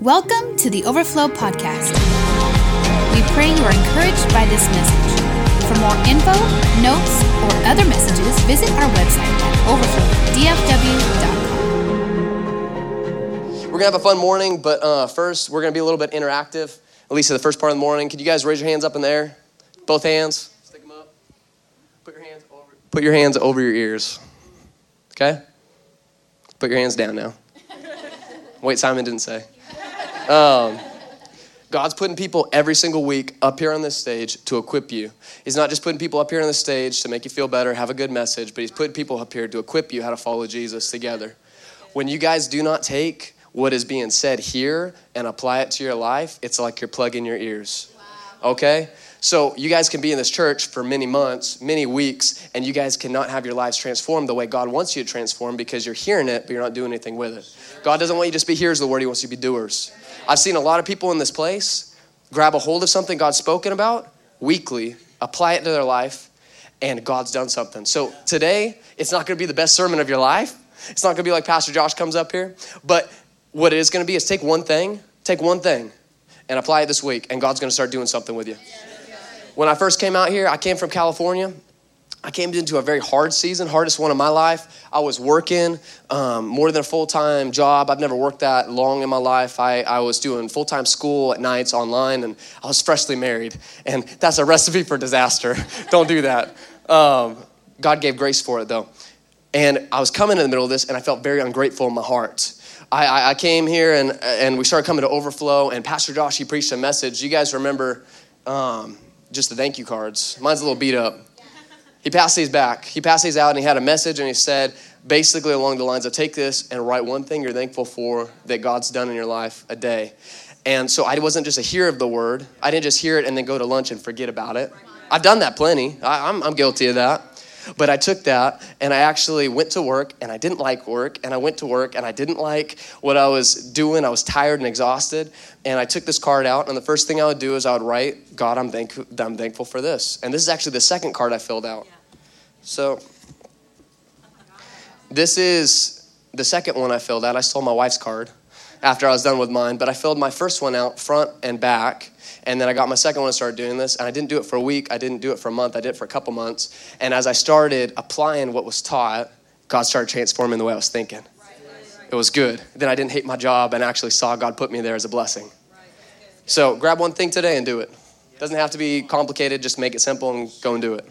Welcome to the Overflow Podcast. We pray you are encouraged by this message. For more info, notes, or other messages, visit our website at overflowdfw.com. We're gonna have a fun morning, but uh, first we're gonna be a little bit interactive. At least in the first part of the morning. Could you guys raise your hands up in the air? Both hands. Stick them up. Put your hands over. Put your hands over your ears. Okay. Put your hands down now. Wait, Simon didn't say. Um, God's putting people every single week up here on this stage to equip you. He's not just putting people up here on the stage to make you feel better, have a good message, but He's putting people up here to equip you how to follow Jesus together. When you guys do not take what is being said here and apply it to your life, it's like you're plugging your ears. Okay? So you guys can be in this church for many months, many weeks, and you guys cannot have your lives transformed the way God wants you to transform because you're hearing it, but you're not doing anything with it. God doesn't want you to just be hearers of the word, He wants you to be doers. I've seen a lot of people in this place grab a hold of something God's spoken about weekly, apply it to their life, and God's done something. So today, it's not gonna be the best sermon of your life. It's not gonna be like Pastor Josh comes up here, but what it is gonna be is take one thing, take one thing, and apply it this week, and God's gonna start doing something with you. When I first came out here, I came from California. I came into a very hard season, hardest one of my life. I was working um, more than a full time job. I've never worked that long in my life. I, I was doing full time school at nights online, and I was freshly married. And that's a recipe for disaster. Don't do that. Um, God gave grace for it, though. And I was coming in the middle of this, and I felt very ungrateful in my heart. I, I, came here, and, and we started coming to Overflow, and Pastor Josh, he preached a message. You guys remember um, just the thank you cards. Mine's a little beat up. He passed these back. He passed these out and he had a message and he said, basically along the lines of take this and write one thing you're thankful for that God's done in your life a day. And so I wasn't just a hearer of the word. I didn't just hear it and then go to lunch and forget about it. I've done that plenty. I, am I'm guilty of that. But I took that and I actually went to work and I didn't like work and I went to work and I didn't like what I was doing. I was tired and exhausted. And I took this card out and the first thing I would do is I would write, God, I'm, thank- I'm thankful for this. And this is actually the second card I filled out. So this is the second one I filled out. I stole my wife's card after I was done with mine, but I filled my first one out front and back. And then I got my second one and started doing this. And I didn't do it for a week. I didn't do it for a month. I did it for a couple months. And as I started applying what was taught, God started transforming the way I was thinking. It was good. Then I didn't hate my job and actually saw God put me there as a blessing. So grab one thing today and do it. Doesn't have to be complicated. Just make it simple and go and do it.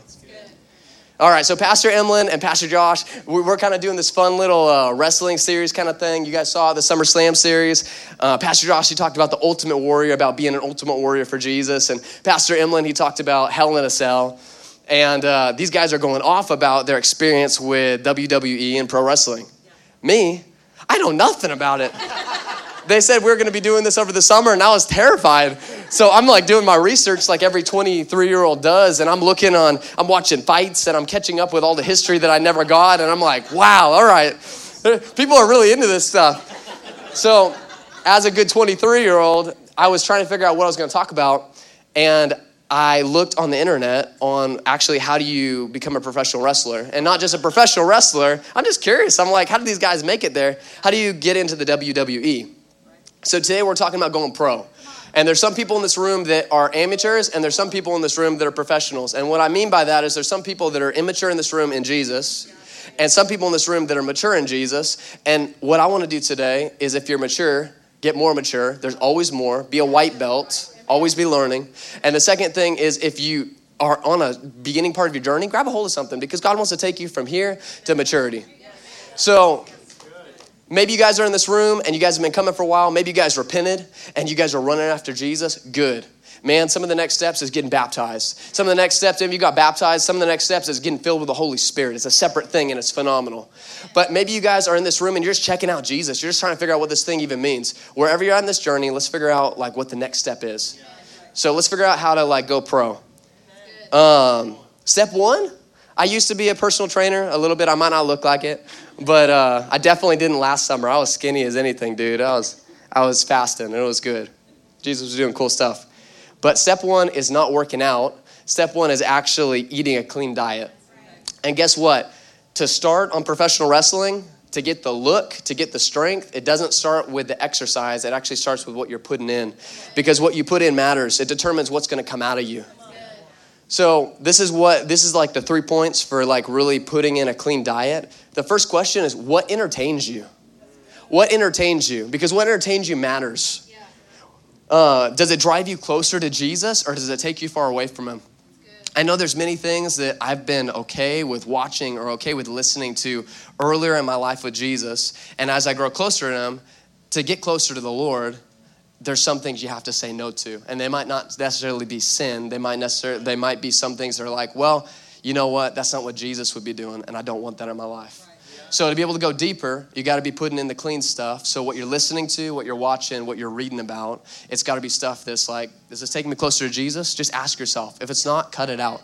All right, so Pastor Emlyn and Pastor Josh, we're kind of doing this fun little uh, wrestling series kind of thing. You guys saw the Summer Slam series. Uh, Pastor Josh, he talked about the ultimate warrior, about being an ultimate warrior for Jesus. And Pastor Emlyn, he talked about hell in a cell. And uh, these guys are going off about their experience with WWE and pro wrestling. Me, I know nothing about it. they said we are going to be doing this over the summer, and I was terrified. So I'm like doing my research like every 23 year old does, and I'm looking on, I'm watching fights, and I'm catching up with all the history that I never got, and I'm like, wow, all right, people are really into this stuff. So as a good 23 year old, I was trying to figure out what I was going to talk about, and I looked on the internet on actually how do you become a professional wrestler, and not just a professional wrestler. I'm just curious. I'm like, how do these guys make it there? How do you get into the WWE? So today we're talking about going pro. And there's some people in this room that are amateurs, and there's some people in this room that are professionals. And what I mean by that is there's some people that are immature in this room in Jesus, and some people in this room that are mature in Jesus. And what I want to do today is if you're mature, get more mature. There's always more. Be a white belt, always be learning. And the second thing is if you are on a beginning part of your journey, grab a hold of something because God wants to take you from here to maturity. So, Maybe you guys are in this room and you guys have been coming for a while. Maybe you guys repented and you guys are running after Jesus. Good. Man, some of the next steps is getting baptized. Some of the next steps, if you got baptized, some of the next steps is getting filled with the Holy Spirit. It's a separate thing and it's phenomenal. But maybe you guys are in this room and you're just checking out Jesus. You're just trying to figure out what this thing even means. Wherever you're on this journey, let's figure out like what the next step is. So let's figure out how to like go pro. Um, step one, I used to be a personal trainer a little bit. I might not look like it. But uh, I definitely didn't last summer. I was skinny as anything, dude. I was, I was fasting, and it was good. Jesus was doing cool stuff. But step one is not working out. Step one is actually eating a clean diet. And guess what? To start on professional wrestling, to get the look, to get the strength, it doesn't start with the exercise. It actually starts with what you're putting in. Because what you put in matters. It determines what's going to come out of you. So, this is what this is like the 3 points for like really putting in a clean diet. The first question is what entertains you? What entertains you? Because what entertains you matters. Uh, does it drive you closer to Jesus or does it take you far away from him? I know there's many things that I've been okay with watching or okay with listening to earlier in my life with Jesus. And as I grow closer to Him, to get closer to the Lord, there's some things you have to say no to. And they might not necessarily be sin. They might necessarily they might be some things that are like, well, you know what? That's not what Jesus would be doing, and I don't want that in my life. So to be able to go deeper, you got to be putting in the clean stuff. So what you're listening to, what you're watching, what you're reading about, it's got to be stuff that's like, is this taking me closer to Jesus? Just ask yourself. If it's not, cut it out.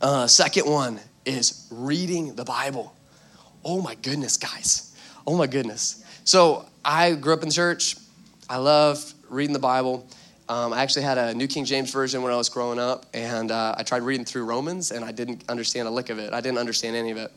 Uh, second one is reading the Bible. Oh my goodness, guys. Oh my goodness. So I grew up in church. I love reading the Bible. Um, I actually had a New King James Version when I was growing up, and uh, I tried reading through Romans, and I didn't understand a lick of it. I didn't understand any of it.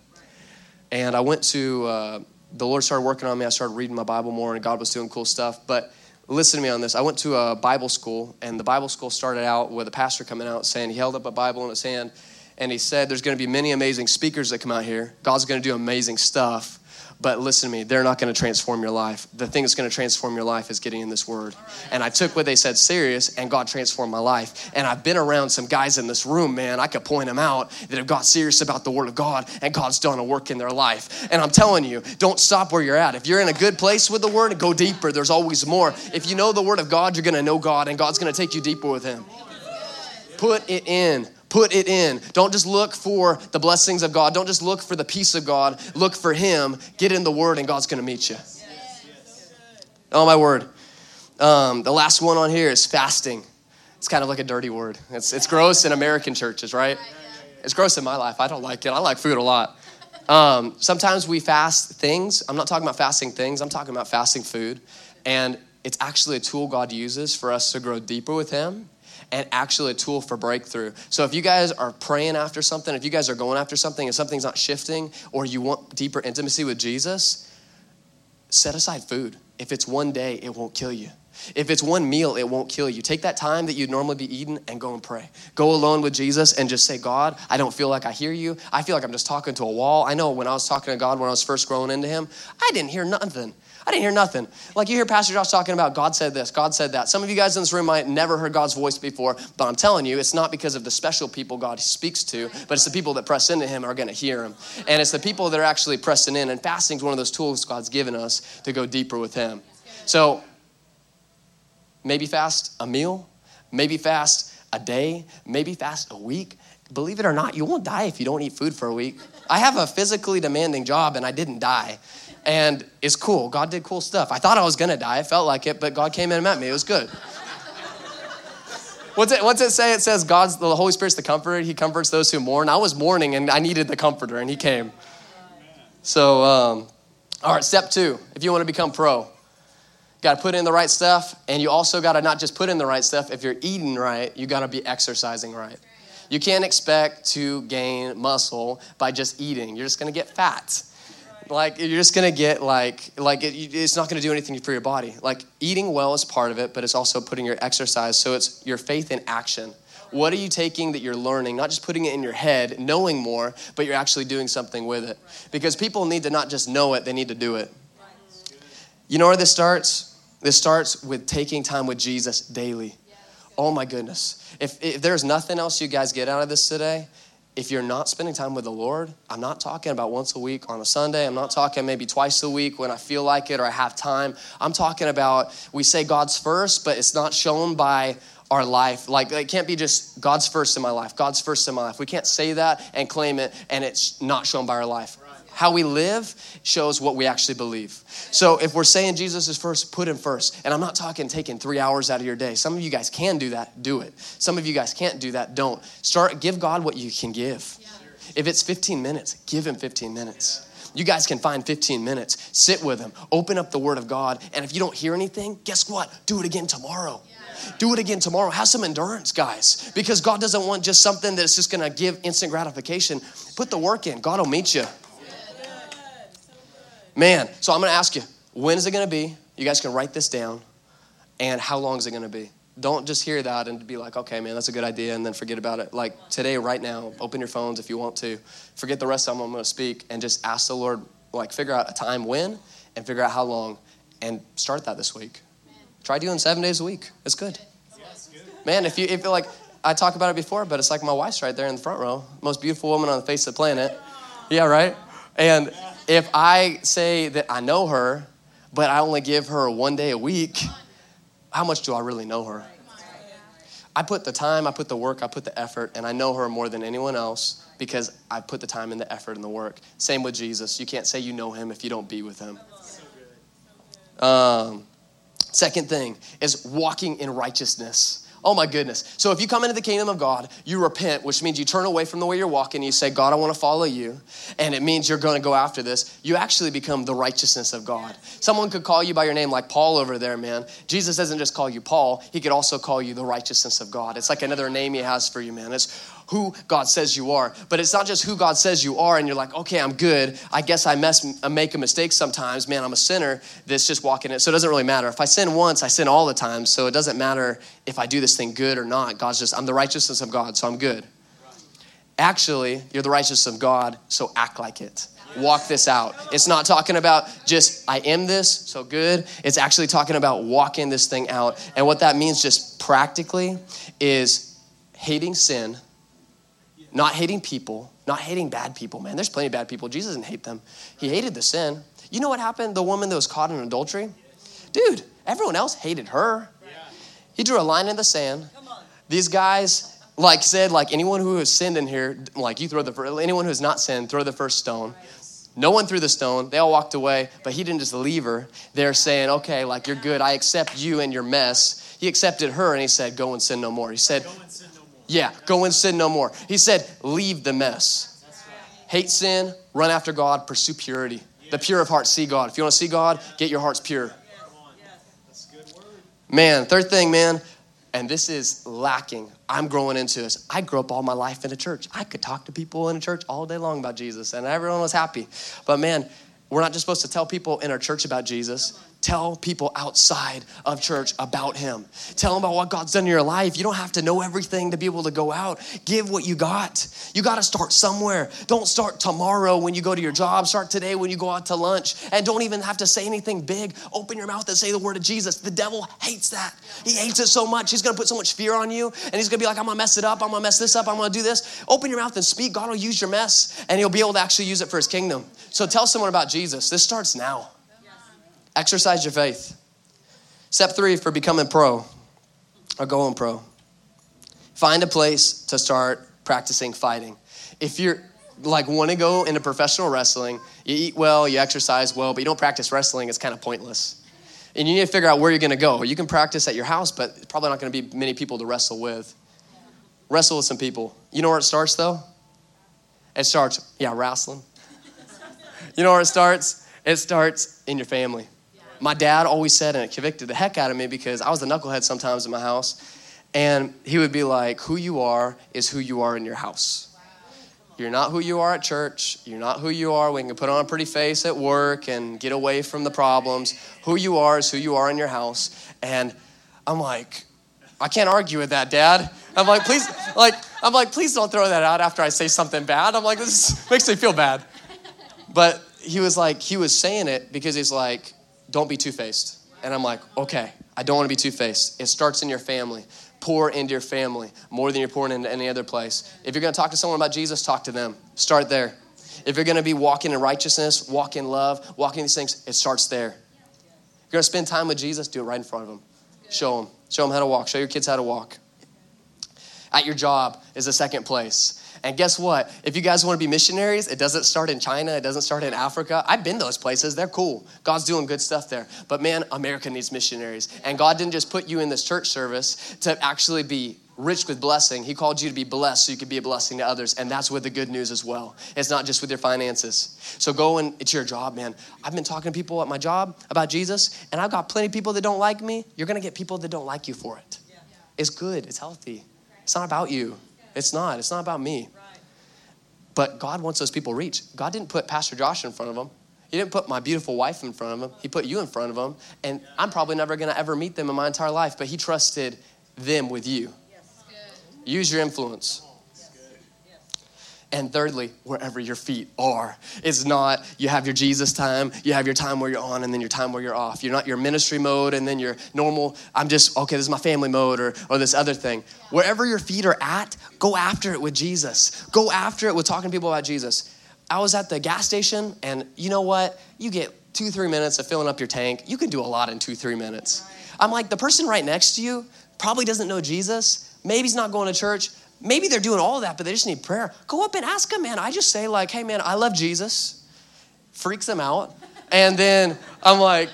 And I went to, uh, the Lord started working on me. I started reading my Bible more, and God was doing cool stuff. But listen to me on this. I went to a Bible school, and the Bible school started out with a pastor coming out saying he held up a Bible in his hand, and he said, There's going to be many amazing speakers that come out here. God's going to do amazing stuff. But listen to me, they're not going to transform your life. The thing that's going to transform your life is getting in this word. And I took what they said serious, and God transformed my life. And I've been around some guys in this room, man, I could point them out that have got serious about the word of God, and God's done a work in their life. And I'm telling you, don't stop where you're at. If you're in a good place with the word, go deeper. There's always more. If you know the word of God, you're going to know God, and God's going to take you deeper with Him. Put it in. Put it in. Don't just look for the blessings of God. Don't just look for the peace of God. Look for Him. Get in the Word, and God's going to meet you. Oh, my word. Um, the last one on here is fasting. It's kind of like a dirty word. It's, it's gross in American churches, right? It's gross in my life. I don't like it. I like food a lot. Um, sometimes we fast things. I'm not talking about fasting things, I'm talking about fasting food. And it's actually a tool God uses for us to grow deeper with Him and actually a tool for breakthrough. So if you guys are praying after something, if you guys are going after something and something's not shifting, or you want deeper intimacy with Jesus, set aside food. If it's one day, it won't kill you. If it's one meal, it won't kill you. Take that time that you'd normally be eating and go and pray. Go alone with Jesus and just say, God, I don't feel like I hear you. I feel like I'm just talking to a wall. I know when I was talking to God when I was first growing into Him, I didn't hear nothing. I didn't hear nothing. Like you hear Pastor Josh talking about God said this, God said that. Some of you guys in this room might never heard God's voice before, but I'm telling you, it's not because of the special people God speaks to, but it's the people that press into Him are going to hear Him. And it's the people that are actually pressing in. And fasting is one of those tools God's given us to go deeper with Him. So maybe fast a meal, maybe fast a day, maybe fast a week. Believe it or not, you won't die if you don't eat food for a week. I have a physically demanding job and I didn't die and it's cool. God did cool stuff. I thought I was gonna die. I felt like it, but God came in and met me. It was good. What's it, what's it say? It says God's the Holy Spirit's the comforter. He comforts those who mourn. I was mourning and I needed the comforter, and He came. So, um, all right, step two. If you want to become pro, got to put in the right stuff, and you also got to not just put in the right stuff. If you're eating right, you got to be exercising right. You can't expect to gain muscle by just eating. You're just going to get fat like you're just gonna get like like it, it's not gonna do anything for your body. Like eating well is part of it but it's also putting your exercise so it's your faith in action. What are you taking that you're learning? Not just putting it in your head knowing more but you're actually doing something with it. Because people need to not just know it they need to do it. You know where this starts? This starts with taking time with jesus daily. Oh my goodness. If, if there's nothing else you guys get out of this today if you're not spending time with the Lord, I'm not talking about once a week on a Sunday. I'm not talking maybe twice a week when I feel like it or I have time. I'm talking about we say God's first, but it's not shown by our life. Like it can't be just God's first in my life, God's first in my life. We can't say that and claim it and it's not shown by our life. How we live shows what we actually believe. So if we're saying Jesus is first, put him first. And I'm not talking taking three hours out of your day. Some of you guys can do that, do it. Some of you guys can't do that, don't. Start, give God what you can give. If it's 15 minutes, give him 15 minutes. You guys can find 15 minutes. Sit with him. Open up the word of God. And if you don't hear anything, guess what? Do it again tomorrow. Do it again tomorrow. Have some endurance, guys, because God doesn't want just something that's just going to give instant gratification. Put the work in. God will meet you. Man, so I'm gonna ask you, when is it gonna be? You guys can write this down. And how long is it gonna be? Don't just hear that and be like, okay, man, that's a good idea, and then forget about it. Like today, right now, open your phones if you want to. Forget the rest of them I'm gonna speak and just ask the Lord, like, figure out a time when and figure out how long and start that this week. Try doing seven days a week. It's good. Man, if you if like, I talk about it before, but it's like my wife's right there in the front row, most beautiful woman on the face of the planet. Yeah, right. And if I say that I know her, but I only give her one day a week, how much do I really know her? I put the time, I put the work, I put the effort, and I know her more than anyone else because I put the time and the effort and the work. Same with Jesus. You can't say you know him if you don't be with him. Um, second thing is walking in righteousness. Oh my goodness. So if you come into the kingdom of God, you repent, which means you turn away from the way you're walking. You say, God, I want to follow you. And it means you're going to go after this. You actually become the righteousness of God. Someone could call you by your name, like Paul over there, man. Jesus doesn't just call you Paul, he could also call you the righteousness of God. It's like another name he has for you, man. It's who God says you are. But it's not just who God says you are, and you're like, okay, I'm good. I guess I mess, I make a mistake sometimes. Man, I'm a sinner that's just walking it. So it doesn't really matter. If I sin once, I sin all the time. So it doesn't matter if I do this thing good or not. God's just, I'm the righteousness of God, so I'm good. Actually, you're the righteousness of God, so act like it. Walk this out. It's not talking about just, I am this, so good. It's actually talking about walking this thing out. And what that means, just practically, is hating sin not hating people, not hating bad people, man. There's plenty of bad people. Jesus didn't hate them. He hated the sin. You know what happened? The woman that was caught in adultery? Dude, everyone else hated her. He drew a line in the sand. These guys, like said, like anyone who has sinned in here, like you throw the anyone who has not sinned, throw the first stone. No one threw the stone. They all walked away, but he didn't just leave her. They're saying, okay, like you're good. I accept you and your mess. He accepted her and he said, go and sin no more. He said, yeah, go and sin no more. He said, leave the mess. Hate sin, run after God, pursue purity. The pure of heart see God. If you want to see God, get your hearts pure. Man, third thing, man, and this is lacking. I'm growing into this. I grew up all my life in a church. I could talk to people in a church all day long about Jesus, and everyone was happy. But man, we're not just supposed to tell people in our church about Jesus. Tell people outside of church about Him. Tell them about what God's done in your life. You don't have to know everything to be able to go out. Give what you got. You got to start somewhere. Don't start tomorrow when you go to your job. Start today when you go out to lunch. And don't even have to say anything big. Open your mouth and say the word of Jesus. The devil hates that. He hates it so much. He's going to put so much fear on you. And he's going to be like, I'm going to mess it up. I'm going to mess this up. I'm going to do this. Open your mouth and speak. God will use your mess and He'll be able to actually use it for His kingdom. So tell someone about Jesus. This starts now. Exercise your faith. Step three for becoming pro or going pro. Find a place to start practicing fighting. If you're like want to go into professional wrestling, you eat well, you exercise well, but you don't practice wrestling, it's kind of pointless. And you need to figure out where you're going to go. You can practice at your house, but probably not going to be many people to wrestle with. Wrestle with some people. You know where it starts though? It starts, yeah, wrestling. You know where it starts? It starts in your family my dad always said, and it convicted the heck out of me because I was a knucklehead sometimes in my house. And he would be like, Who you are is who you are in your house. You're not who you are at church. You're not who you are. We can put on a pretty face at work and get away from the problems. Who you are is who you are in your house. And I'm like, I can't argue with that, Dad. I'm like, please, like, I'm like, please don't throw that out after I say something bad. I'm like, this makes me feel bad. But he was like, he was saying it because he's like, don't be two faced. And I'm like, okay, I don't want to be two faced. It starts in your family. Pour into your family more than you're pouring into any other place. If you're going to talk to someone about Jesus, talk to them. Start there. If you're going to be walking in righteousness, walk in love, walking these things, it starts there. If you're going to spend time with Jesus, do it right in front of them. Show them. Show them how to walk. Show your kids how to walk. At your job is the second place. And guess what? If you guys want to be missionaries, it doesn't start in China, it doesn't start in Africa. I've been those places, they're cool. God's doing good stuff there. But man, America needs missionaries. And God didn't just put you in this church service to actually be rich with blessing. He called you to be blessed so you could be a blessing to others. And that's with the good news as well. It's not just with your finances. So go and it's your job, man. I've been talking to people at my job about Jesus, and I've got plenty of people that don't like me. You're gonna get people that don't like you for it. It's good, it's healthy. It's not about you. It's not. It's not about me. But God wants those people reached. God didn't put Pastor Josh in front of them. He didn't put my beautiful wife in front of him. He put you in front of him. And I'm probably never going to ever meet them in my entire life, but he trusted them with you. Use your influence. And thirdly, wherever your feet are. It's not you have your Jesus time, you have your time where you're on, and then your time where you're off. You're not your ministry mode and then your normal, I'm just, okay, this is my family mode or, or this other thing. Wherever your feet are at, go after it with Jesus. Go after it with talking to people about Jesus. I was at the gas station, and you know what? You get two, three minutes of filling up your tank. You can do a lot in two, three minutes. I'm like, the person right next to you probably doesn't know Jesus. Maybe he's not going to church maybe they're doing all of that, but they just need prayer. Go up and ask them, man. I just say, like, hey, man, I love Jesus. Freaks them out. And then I'm like,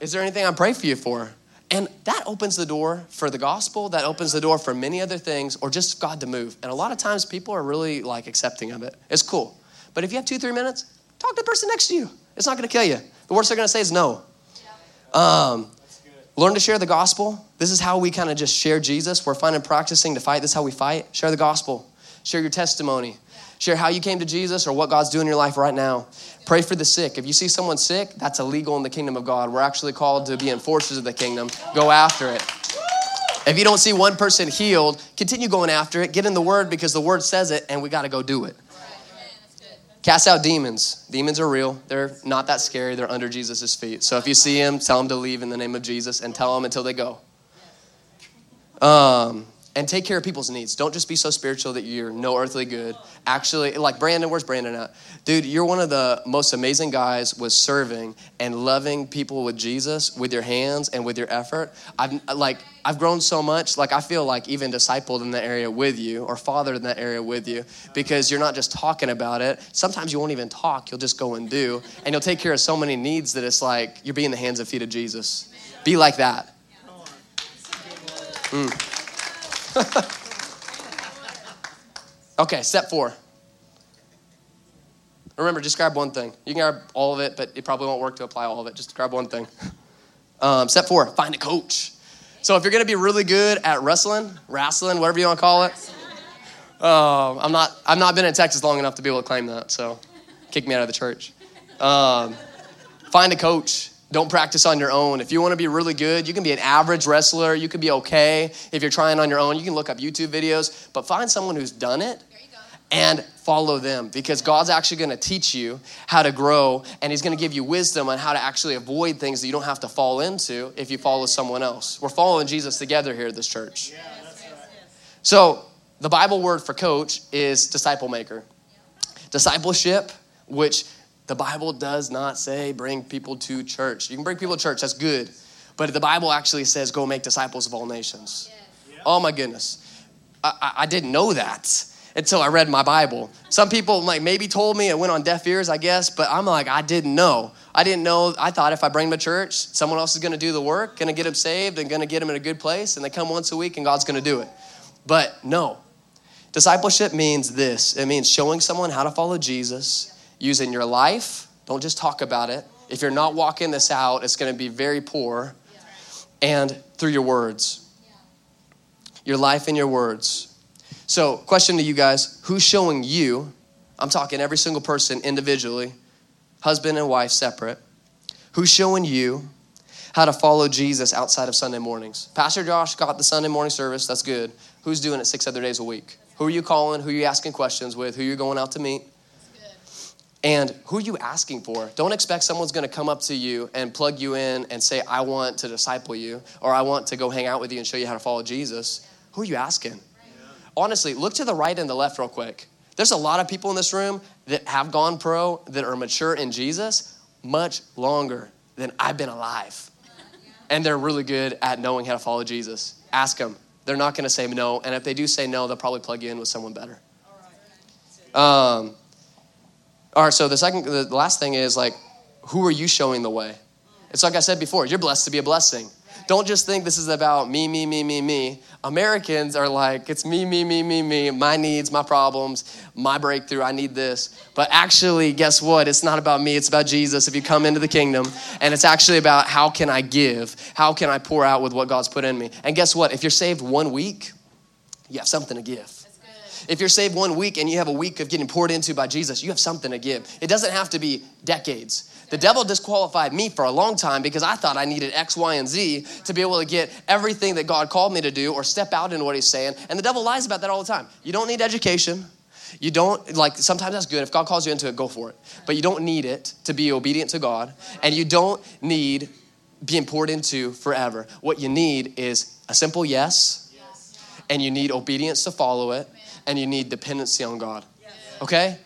is there anything I pray for you for? And that opens the door for the gospel, that opens the door for many other things, or just God to move. And a lot of times people are really like accepting of it. It's cool. But if you have two, three minutes, talk to the person next to you. It's not gonna kill you. The worst they're gonna say is no. Um, Learn to share the gospel. This is how we kind of just share Jesus. We're finding practicing to fight. This is how we fight. Share the gospel. Share your testimony. Share how you came to Jesus or what God's doing in your life right now. Pray for the sick. If you see someone sick, that's illegal in the kingdom of God. We're actually called to be enforcers of the kingdom. Go after it. If you don't see one person healed, continue going after it. Get in the word because the word says it and we got to go do it. Cast out demons. Demons are real. They're not that scary. They're under Jesus' feet. So if you see them, tell them to leave in the name of Jesus and tell them until they go. Um, and take care of people's needs. Don't just be so spiritual that you're no earthly good. Actually, like Brandon, where's Brandon at? Dude, you're one of the most amazing guys with serving and loving people with Jesus with your hands and with your effort. I've like I've grown so much. Like I feel like even discipled in that area with you or fathered in that area with you because you're not just talking about it. Sometimes you won't even talk. You'll just go and do, and you'll take care of so many needs that it's like you're being the hands and feet of Jesus. Be like that. Mm. okay, step four. Remember, just grab one thing. You can grab all of it, but it probably won't work to apply all of it. Just grab one thing. Um, step four, find a coach. So if you're gonna be really good at wrestling, wrestling, whatever you want to call it, uh, I'm not. I've not been in Texas long enough to be able to claim that. So, kick me out of the church. Um, find a coach. Don't practice on your own. If you want to be really good, you can be an average wrestler. You can be okay. If you're trying on your own, you can look up YouTube videos, but find someone who's done it and follow them because God's actually going to teach you how to grow and He's going to give you wisdom on how to actually avoid things that you don't have to fall into if you follow someone else. We're following Jesus together here at this church. So, the Bible word for coach is disciple maker. Discipleship, which the Bible does not say bring people to church. You can bring people to church, that's good. But the Bible actually says go make disciples of all nations. Oh my goodness. I, I, didn't know that until I read my Bible. Some people like maybe told me it went on deaf ears, I guess, but I'm like, I didn't know. I didn't know. I thought if I bring them to church, someone else is going to do the work, going to get them saved, and going to get them in a good place, and they come once a week, and God's going to do it. But no. Discipleship means this it means showing someone how to follow Jesus use in your life. Don't just talk about it. If you're not walking this out, it's going to be very poor. And through your words, your life and your words. So, question to you guys who's showing you? I'm talking every single person individually, husband and wife separate. Who's showing you how to follow Jesus outside of Sunday mornings? Pastor Josh got the Sunday morning service, that's good. Who's doing it six other days a week? Who are you calling? Who are you asking questions with? Who are you going out to meet? And who are you asking for? Don't expect someone's gonna come up to you and plug you in and say, I want to disciple you, or I want to go hang out with you and show you how to follow Jesus. Who are you asking? Honestly, look to the right and the left real quick. There's a lot of people in this room that have gone pro, that are mature in Jesus much longer than I've been alive. And they're really good at knowing how to follow Jesus. Ask them. They're not gonna say no, and if they do say no, they'll probably plug you in with someone better. Um, all right, so the second, the last thing is like, who are you showing the way? It's like I said before, you're blessed to be a blessing. Don't just think this is about me, me, me, me, me. Americans are like, it's me, me, me, me, me, my needs, my problems, my breakthrough, I need this. But actually, guess what? It's not about me, it's about Jesus if you come into the kingdom. And it's actually about how can I give? How can I pour out with what God's put in me? And guess what? If you're saved one week, you have something to give. If you're saved one week and you have a week of getting poured into by Jesus, you have something to give. It doesn't have to be decades. The devil disqualified me for a long time because I thought I needed X, Y, and Z to be able to get everything that God called me to do or step out into what He's saying. And the devil lies about that all the time. You don't need education. You don't, like, sometimes that's good. If God calls you into it, go for it. But you don't need it to be obedient to God. And you don't need being poured into forever. What you need is a simple yes, and you need obedience to follow it, and you need dependency on God. Okay?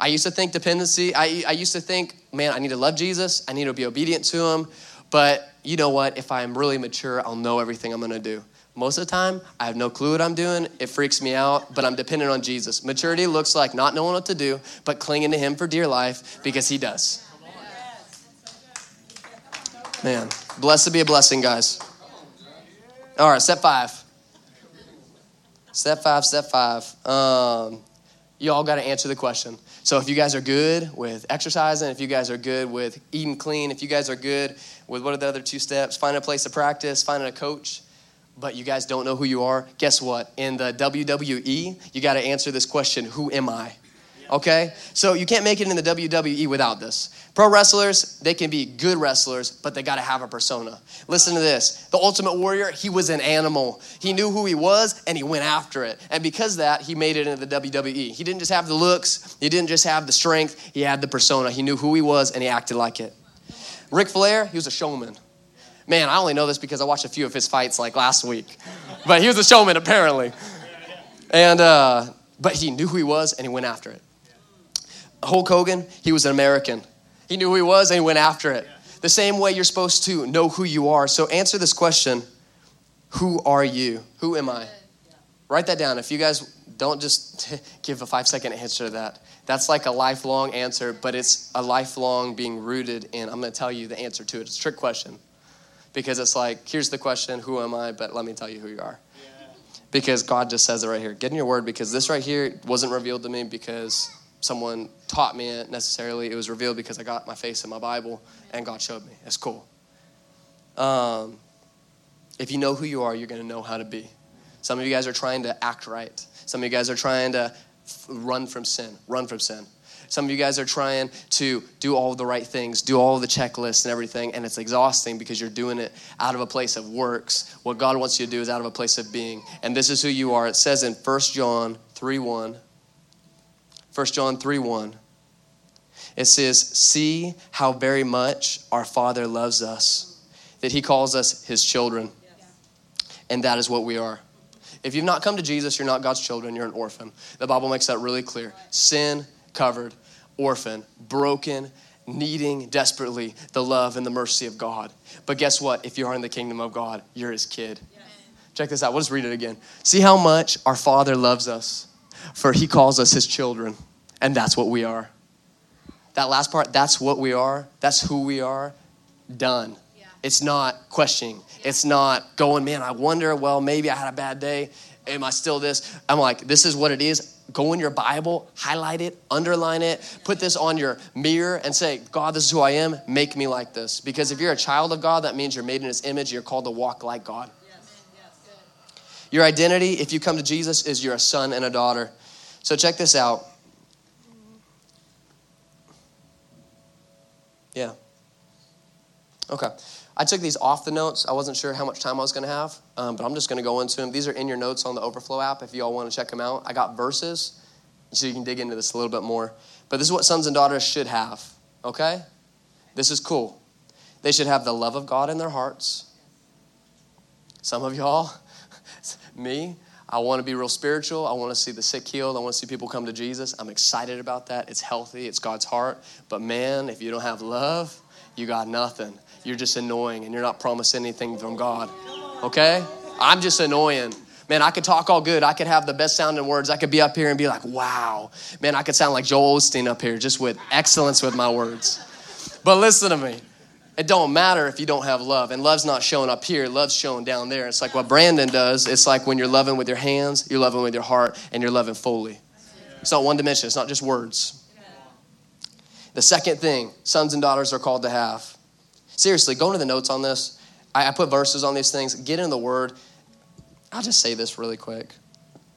I used to think dependency, I, I used to think, man, I need to love Jesus, I need to be obedient to him, but you know what? If I'm really mature, I'll know everything I'm gonna do. Most of the time, I have no clue what I'm doing. It freaks me out, but I'm dependent on Jesus. Maturity looks like not knowing what to do, but clinging to Him for dear life because He does. Man, blessed to be a blessing, guys. All right, step five. Step five, step five. Um, you all got to answer the question. So, if you guys are good with exercising, if you guys are good with eating clean, if you guys are good with what are the other two steps? Finding a place to practice, finding a coach, but you guys don't know who you are, guess what? In the WWE, you got to answer this question Who am I? Okay? So you can't make it in the WWE without this. Pro wrestlers, they can be good wrestlers, but they got to have a persona. Listen to this The Ultimate Warrior, he was an animal. He knew who he was and he went after it. And because that, he made it into the WWE. He didn't just have the looks, he didn't just have the strength, he had the persona. He knew who he was and he acted like it. Ric Flair, he was a showman. Man, I only know this because I watched a few of his fights like last week. But he was a showman apparently. And uh, but he knew who he was and he went after it. Hulk Hogan, he was an American. He knew who he was and he went after it. The same way you're supposed to know who you are. So answer this question Who are you? Who am I? Write that down. If you guys don't just give a five second answer to that, that's like a lifelong answer, but it's a lifelong being rooted in. I'm going to tell you the answer to it. It's a trick question because it's like, here's the question, who am I? But let me tell you who you are. Because God just says it right here. Get in your word because this right here wasn't revealed to me because someone taught me it necessarily. It was revealed because I got my face in my Bible and God showed me. It's cool. Um, if you know who you are, you're going to know how to be. Some of you guys are trying to act right. Some of you guys are trying to run from sin, run from sin. Some of you guys are trying to do all the right things, do all the checklists and everything, and it's exhausting because you're doing it out of a place of works. What God wants you to do is out of a place of being. And this is who you are. It says in 1 John 3 1. 1 John 3 1. It says, See how very much our Father loves us, that He calls us His children. And that is what we are. If you've not come to Jesus, you're not God's children, you're an orphan. The Bible makes that really clear. Sin covered, orphan, broken, needing desperately the love and the mercy of God. But guess what? If you are in the kingdom of God, you're his kid. Check this out. We'll just read it again. See how much our Father loves us, for he calls us his children, and that's what we are. That last part, that's what we are, that's who we are, done. Yeah. It's not questioning. Yeah. It's not going, man, I wonder, well, maybe I had a bad day. Am I still this? I'm like, this is what it is go in your Bible, highlight it, underline it, put this on your mirror and say, God, this is who I am. Make me like this. Because if you're a child of God, that means you're made in his image. You're called to walk like God. Your identity, if you come to Jesus, is you're a son and a daughter. So check this out. Yeah. Okay. I took these off the notes. I wasn't sure how much time I was going to have, um, but I'm just going to go into them. These are in your notes on the Overflow app if you all want to check them out. I got verses so you can dig into this a little bit more. But this is what sons and daughters should have, okay? This is cool. They should have the love of God in their hearts. Some of y'all, me, I want to be real spiritual. I want to see the sick healed. I want to see people come to Jesus. I'm excited about that. It's healthy, it's God's heart. But man, if you don't have love, you got nothing you're just annoying and you're not promising anything from God. Okay? I'm just annoying. Man, I could talk all good. I could have the best sounding words. I could be up here and be like, wow. Man, I could sound like Joel Osteen up here just with excellence with my words. But listen to me. It don't matter if you don't have love. And love's not showing up here, love's showing down there. It's like what Brandon does. It's like when you're loving with your hands, you're loving with your heart, and you're loving fully. It's not one dimension, it's not just words. The second thing sons and daughters are called to have Seriously, go into the notes on this. I, I put verses on these things. Get in the Word. I'll just say this really quick.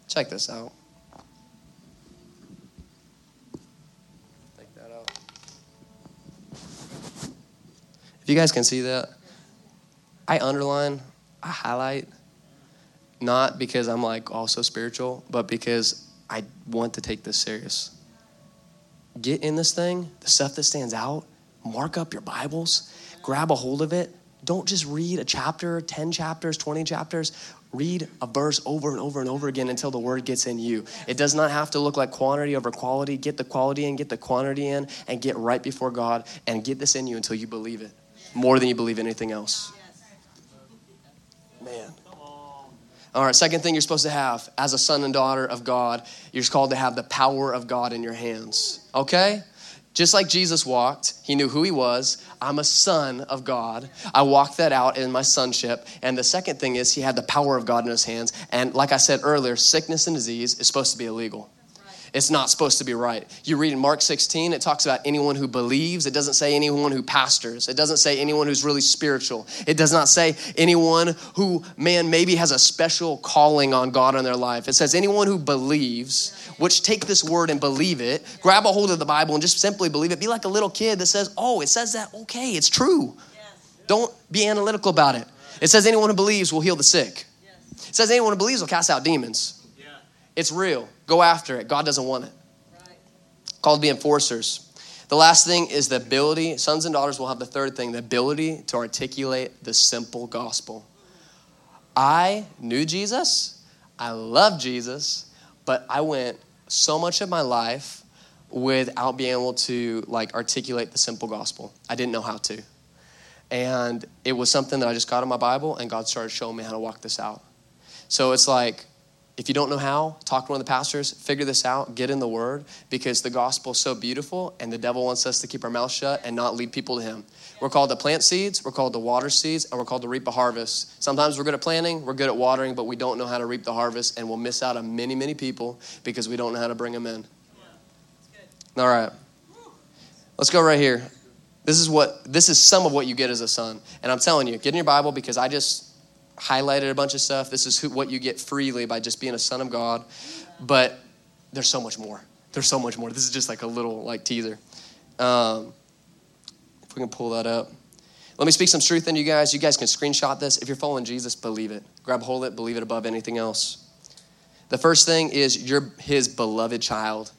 Check this out. If you guys can see that, I underline, I highlight, not because I'm like also spiritual, but because I want to take this serious. Get in this thing, the stuff that stands out, mark up your Bibles, grab a hold of it. Don't just read a chapter, 10 chapters, 20 chapters. Read a verse over and over and over again until the word gets in you. It does not have to look like quantity over quality. Get the quality in, get the quantity in, and get right before God and get this in you until you believe it more than you believe anything else. Man. All right, second thing you're supposed to have as a son and daughter of God, you're called to have the power of God in your hands. Okay? Just like Jesus walked, he knew who he was. I'm a son of God. I walked that out in my sonship. And the second thing is, he had the power of God in his hands. And like I said earlier, sickness and disease is supposed to be illegal it's not supposed to be right. You read in Mark 16, it talks about anyone who believes. It doesn't say anyone who pastors. It doesn't say anyone who's really spiritual. It does not say anyone who, man, maybe has a special calling on God in their life. It says anyone who believes, which take this word and believe it, grab a hold of the Bible and just simply believe it. Be like a little kid that says, oh, it says that, okay, it's true. Don't be analytical about it. It says anyone who believes will heal the sick. It says anyone who believes will cast out demons. It's real. Go after it. God doesn't want it. Right. Called to be enforcers. The last thing is the ability, sons and daughters will have the third thing, the ability to articulate the simple gospel. I knew Jesus, I love Jesus, but I went so much of my life without being able to like articulate the simple gospel. I didn't know how to. And it was something that I just got in my Bible and God started showing me how to walk this out. So it's like if you don't know how, talk to one of the pastors, figure this out, get in the word, because the gospel is so beautiful and the devil wants us to keep our mouth shut and not lead people to him. We're called to plant seeds, we're called to water seeds, and we're called to reap a harvest. Sometimes we're good at planting, we're good at watering, but we don't know how to reap the harvest, and we'll miss out on many, many people because we don't know how to bring them in. All right. Let's go right here. This is what this is some of what you get as a son. And I'm telling you, get in your Bible because I just highlighted a bunch of stuff. This is who, what you get freely by just being a son of God. But there's so much more. There's so much more. This is just like a little like teaser. Um, if we can pull that up. Let me speak some truth into you guys. You guys can screenshot this. If you're following Jesus, believe it. Grab hold of it, believe it above anything else. The first thing is you're his beloved child.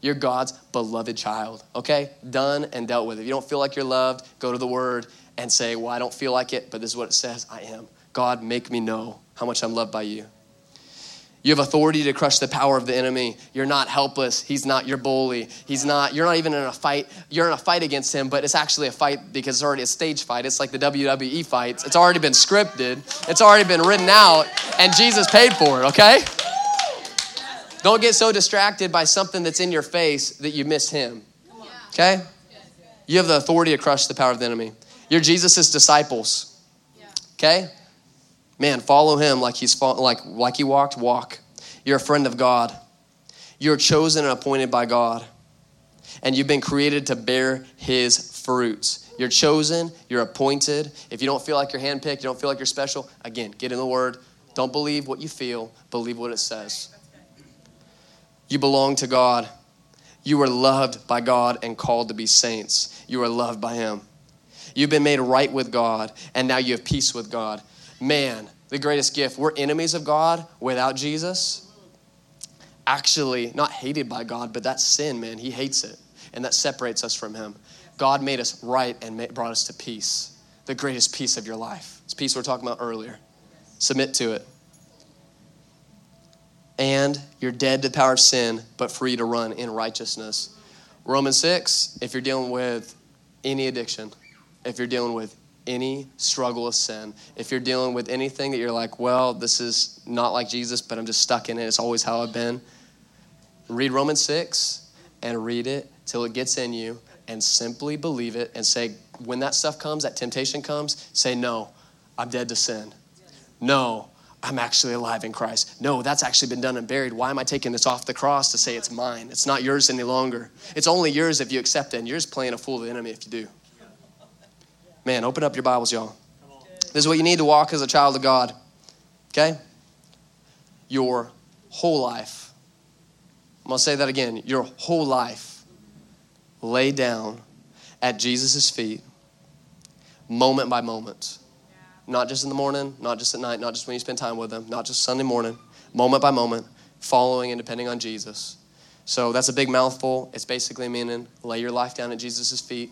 You're God's beloved child. Okay? Done and dealt with. If you don't feel like you're loved, go to the word and say, Well, I don't feel like it, but this is what it says I am. God, make me know how much I'm loved by you. You have authority to crush the power of the enemy. You're not helpless. He's not your bully. He's not, you're not even in a fight. You're in a fight against him, but it's actually a fight because it's already a stage fight. It's like the WWE fights. It's already been scripted, it's already been written out, and Jesus paid for it, okay? Don't get so distracted by something that's in your face that you miss him, okay? You have the authority to crush the power of the enemy. You're Jesus' disciples, okay? Man, follow him like he's like like he walked, walk. You're a friend of God. You're chosen and appointed by God. And you've been created to bear his fruits. You're chosen, you're appointed. If you don't feel like you're handpicked, you don't feel like you're special, again, get in the word. Don't believe what you feel, believe what it says. You belong to God. You are loved by God and called to be saints. You are loved by him. You've been made right with God, and now you have peace with God man, the greatest gift. We're enemies of God without Jesus. Actually, not hated by God, but that's sin, man. He hates it. And that separates us from Him. God made us right and brought us to peace, the greatest peace of your life. It's peace we are talking about earlier. Submit to it. And you're dead to the power of sin, but free to run in righteousness. Romans 6, if you're dealing with any addiction, if you're dealing with any struggle of sin, if you're dealing with anything that you're like, well, this is not like Jesus, but I'm just stuck in it, it's always how I've been, read Romans 6 and read it till it gets in you and simply believe it and say, when that stuff comes, that temptation comes, say, no, I'm dead to sin. No, I'm actually alive in Christ. No, that's actually been done and buried. Why am I taking this off the cross to say it's mine? It's not yours any longer. It's only yours if you accept it, and you're just playing a fool of the enemy if you do. Man, open up your Bibles, y'all. This is what you need to walk as a child of God. Okay? Your whole life. I'm going to say that again. Your whole life. Lay down at Jesus' feet. moment by moment. Not just in the morning, not just at night, not just when you spend time with them, not just Sunday morning, moment by moment, following and depending on Jesus. So that's a big mouthful. It's basically meaning lay your life down at Jesus' feet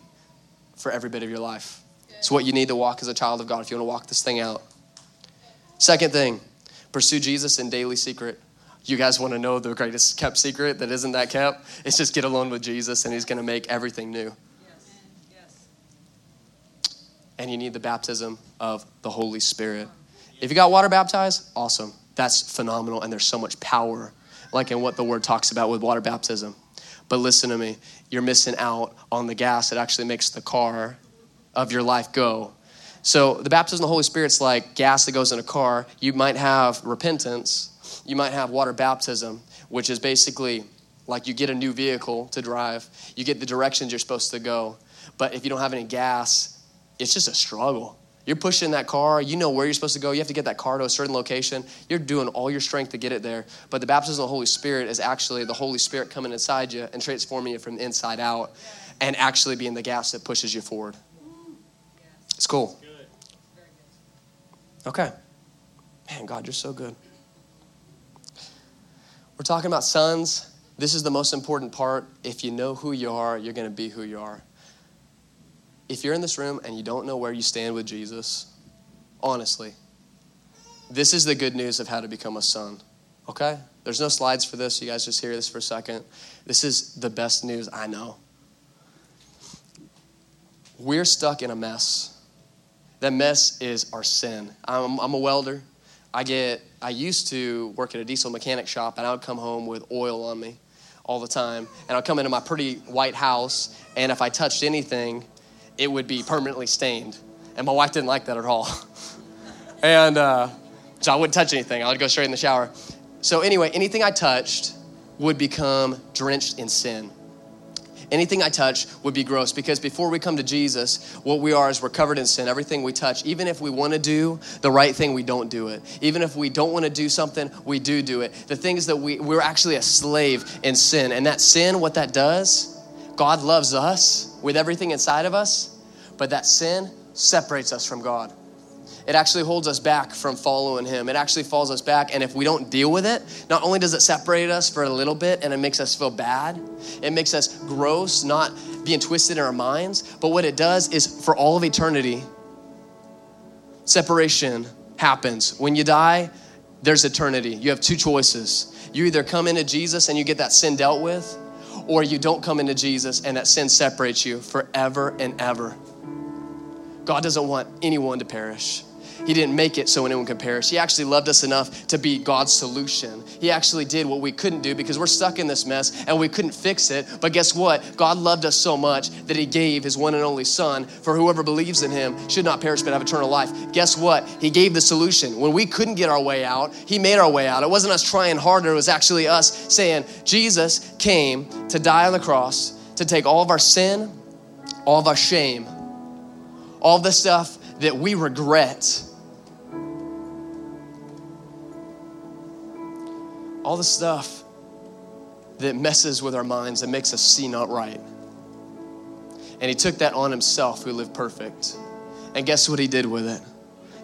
for every bit of your life. It's what you need to walk as a child of God if you want to walk this thing out. Second thing, pursue Jesus in daily secret. You guys want to know the greatest kept secret that isn't that kept? It's just get alone with Jesus and He's going to make everything new. And you need the baptism of the Holy Spirit. If you got water baptized, awesome. That's phenomenal. And there's so much power, like in what the word talks about with water baptism. But listen to me, you're missing out on the gas that actually makes the car of your life go. So the baptism of the Holy Spirit's like gas that goes in a car. You might have repentance, you might have water baptism, which is basically like you get a new vehicle to drive, you get the directions you're supposed to go. But if you don't have any gas, it's just a struggle. You're pushing that car, you know where you're supposed to go. You have to get that car to a certain location. You're doing all your strength to get it there. But the baptism of the Holy Spirit is actually the Holy Spirit coming inside you and transforming you from the inside out and actually being the gas that pushes you forward. It's cool. Okay. Man, God, you're so good. We're talking about sons. This is the most important part. If you know who you are, you're going to be who you are. If you're in this room and you don't know where you stand with Jesus, honestly, this is the good news of how to become a son. Okay? There's no slides for this. You guys just hear this for a second. This is the best news I know. We're stuck in a mess. That mess is our sin. I'm, I'm a welder. I get I used to work at a diesel mechanic shop and I would come home with oil on me all the time. And I'd come into my pretty white house and if I touched anything, it would be permanently stained. And my wife didn't like that at all. and uh, so I wouldn't touch anything. I would go straight in the shower. So anyway, anything I touched would become drenched in sin. Anything I touch would be gross because before we come to Jesus, what we are is we're covered in sin. Everything we touch, even if we want to do the right thing, we don't do it. Even if we don't want to do something, we do do it. The thing is that we, we're actually a slave in sin. And that sin, what that does, God loves us with everything inside of us, but that sin separates us from God it actually holds us back from following him. It actually falls us back. And if we don't deal with it, not only does it separate us for a little bit and it makes us feel bad, it makes us gross, not being twisted in our minds, but what it does is for all of eternity, separation happens. When you die, there's eternity. You have two choices. You either come into Jesus and you get that sin dealt with, or you don't come into Jesus and that sin separates you forever and ever. God doesn't want anyone to perish. He didn't make it so anyone could perish. He actually loved us enough to be God's solution. He actually did what we couldn't do because we're stuck in this mess and we couldn't fix it. But guess what? God loved us so much that He gave His one and only Son for whoever believes in Him should not perish but have eternal life. Guess what? He gave the solution. When we couldn't get our way out, He made our way out. It wasn't us trying harder, it was actually us saying, Jesus came to die on the cross to take all of our sin, all of our shame, all the stuff that we regret all the stuff that messes with our minds and makes us see not right. And he took that on himself who lived perfect. And guess what he did with it?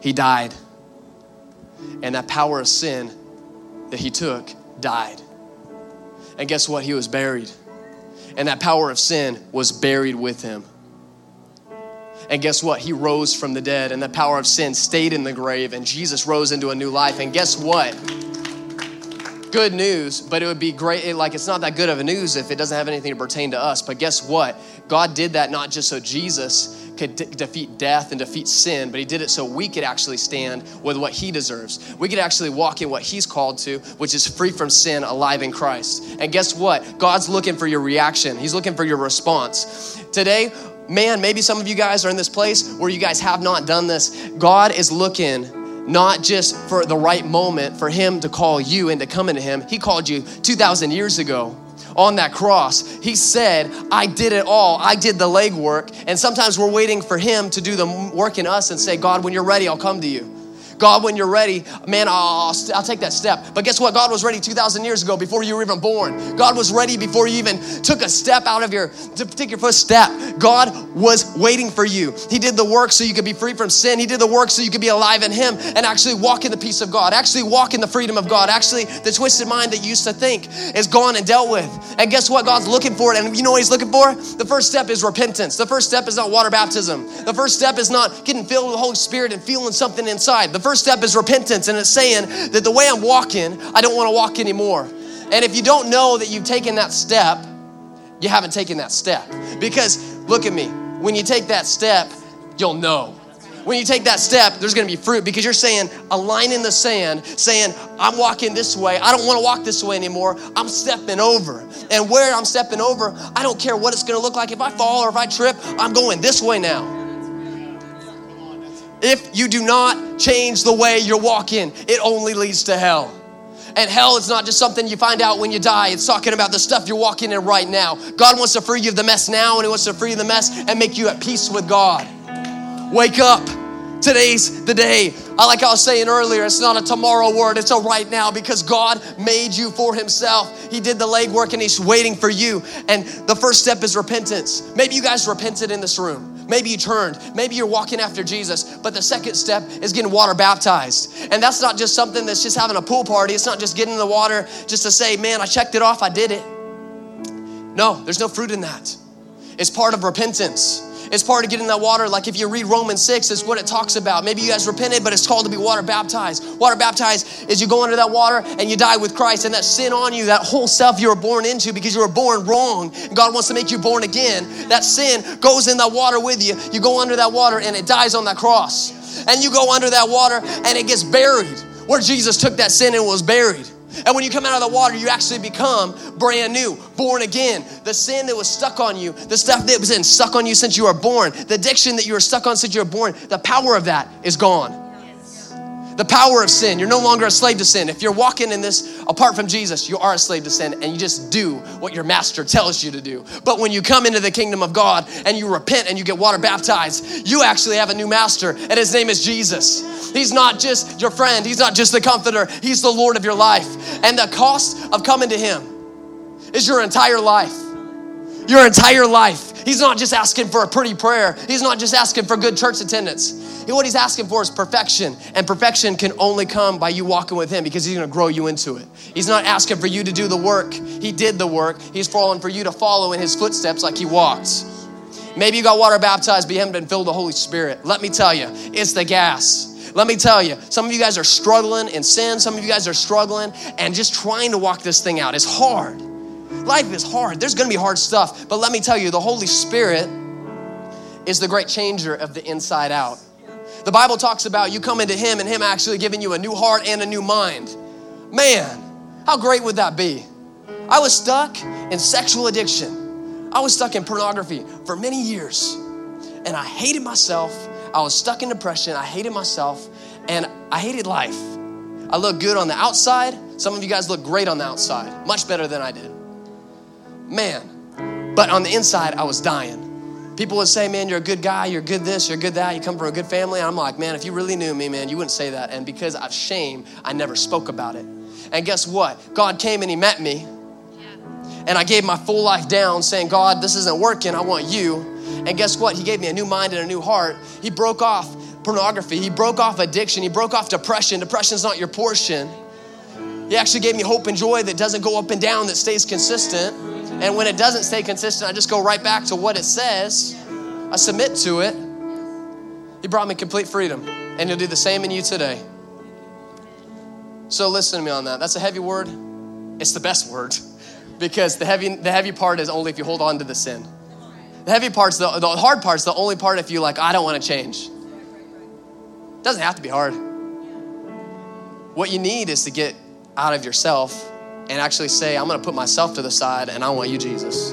He died. And that power of sin that he took died. And guess what? He was buried. And that power of sin was buried with him. And guess what? He rose from the dead, and the power of sin stayed in the grave, and Jesus rose into a new life. And guess what? Good news, but it would be great. Like, it's not that good of a news if it doesn't have anything to pertain to us. But guess what? God did that not just so Jesus could de- defeat death and defeat sin, but He did it so we could actually stand with what He deserves. We could actually walk in what He's called to, which is free from sin, alive in Christ. And guess what? God's looking for your reaction, He's looking for your response. Today, man, maybe some of you guys are in this place where you guys have not done this. God is looking not just for the right moment for him to call you and to come into him. He called you 2,000 years ago on that cross. He said, I did it all. I did the legwork. And sometimes we're waiting for him to do the work in us and say, God, when you're ready, I'll come to you. God, when you're ready, man, I'll, I'll take that step. But guess what? God was ready 2,000 years ago before you were even born. God was ready before you even took a step out of your, to take your first step. God was waiting for you. He did the work so you could be free from sin. He did the work so you could be alive in Him and actually walk in the peace of God, actually walk in the freedom of God. Actually, the twisted mind that you used to think is gone and dealt with. And guess what? God's looking for it. And you know what He's looking for? The first step is repentance. The first step is not water baptism. The first step is not getting filled with the Holy Spirit and feeling something inside. The first step is repentance, and it's saying that the way I'm walking, I don't want to walk anymore. And if you don't know that you've taken that step, you haven't taken that step. Because look at me, when you take that step, you'll know. When you take that step, there's gonna be fruit because you're saying, a line in the sand, saying, I'm walking this way. I don't wanna walk this way anymore. I'm stepping over. And where I'm stepping over, I don't care what it's gonna look like. If I fall or if I trip, I'm going this way now. If you do not change the way you're walking, it only leads to hell. And hell is not just something you find out when you die. It's talking about the stuff you're walking in right now. God wants to free you of the mess now, and He wants to free you of the mess and make you at peace with God. Wake up. Today's the day. I like I was saying earlier, it's not a tomorrow word, it's a right now because God made you for Himself. He did the legwork and He's waiting for you. And the first step is repentance. Maybe you guys repented in this room. Maybe you turned. Maybe you're walking after Jesus. But the second step is getting water baptized. And that's not just something that's just having a pool party. It's not just getting in the water just to say, man, I checked it off, I did it. No, there's no fruit in that. It's part of repentance. It's part of getting that water. Like if you read Romans 6, it's what it talks about. Maybe you guys repented, but it's called to be water baptized. Water baptized is you go under that water and you die with Christ, and that sin on you, that whole self you were born into because you were born wrong. God wants to make you born again. That sin goes in that water with you. You go under that water and it dies on that cross. And you go under that water and it gets buried where Jesus took that sin and was buried. And when you come out of the water, you actually become brand new, born again. The sin that was stuck on you, the stuff that was in stuck on you since you were born, the addiction that you were stuck on since you were born, the power of that is gone. The power of sin. You're no longer a slave to sin. If you're walking in this apart from Jesus, you are a slave to sin and you just do what your master tells you to do. But when you come into the kingdom of God and you repent and you get water baptized, you actually have a new master and his name is Jesus. He's not just your friend, he's not just the comforter, he's the Lord of your life. And the cost of coming to him is your entire life. Your entire life. He's not just asking for a pretty prayer. He's not just asking for good church attendance what he's asking for is perfection. And perfection can only come by you walking with him because he's to grow you into it. He's not asking for you to do the work. He did the work. He's falling for you to follow in his footsteps like he walked. Maybe you got water baptized, but you haven't been filled with the Holy Spirit. Let me tell you, it's the gas. Let me tell you, some of you guys are struggling in sin. Some of you guys are struggling and just trying to walk this thing out. It's hard. Life is hard. There's going to be hard stuff. But let me tell you, the Holy Spirit is the great changer of the inside out. The Bible talks about you coming to Him and Him actually giving you a new heart and a new mind. Man, how great would that be? I was stuck in sexual addiction. I was stuck in pornography for many years. And I hated myself. I was stuck in depression. I hated myself. And I hated life. I looked good on the outside. Some of you guys look great on the outside, much better than I did. Man, but on the inside, I was dying. People would say, man, you're a good guy, you're good this, you're good that, you come from a good family. And I'm like, man, if you really knew me, man, you wouldn't say that. And because of shame, I never spoke about it. And guess what? God came and He met me. And I gave my full life down saying, God, this isn't working. I want you. And guess what? He gave me a new mind and a new heart. He broke off pornography. He broke off addiction. He broke off depression. Depression's not your portion. He actually gave me hope and joy that doesn't go up and down, that stays consistent. And when it doesn't stay consistent, I just go right back to what it says. I submit to it. He brought me complete freedom, and He'll do the same in you today. So listen to me on that. That's a heavy word. It's the best word because the heavy, the heavy part is only if you hold on to the sin. The heavy part's the, the hard part's the only part if you like, I don't want to change. It doesn't have to be hard. What you need is to get out of yourself and actually say, I'm going to put myself to the side and I want you, Jesus.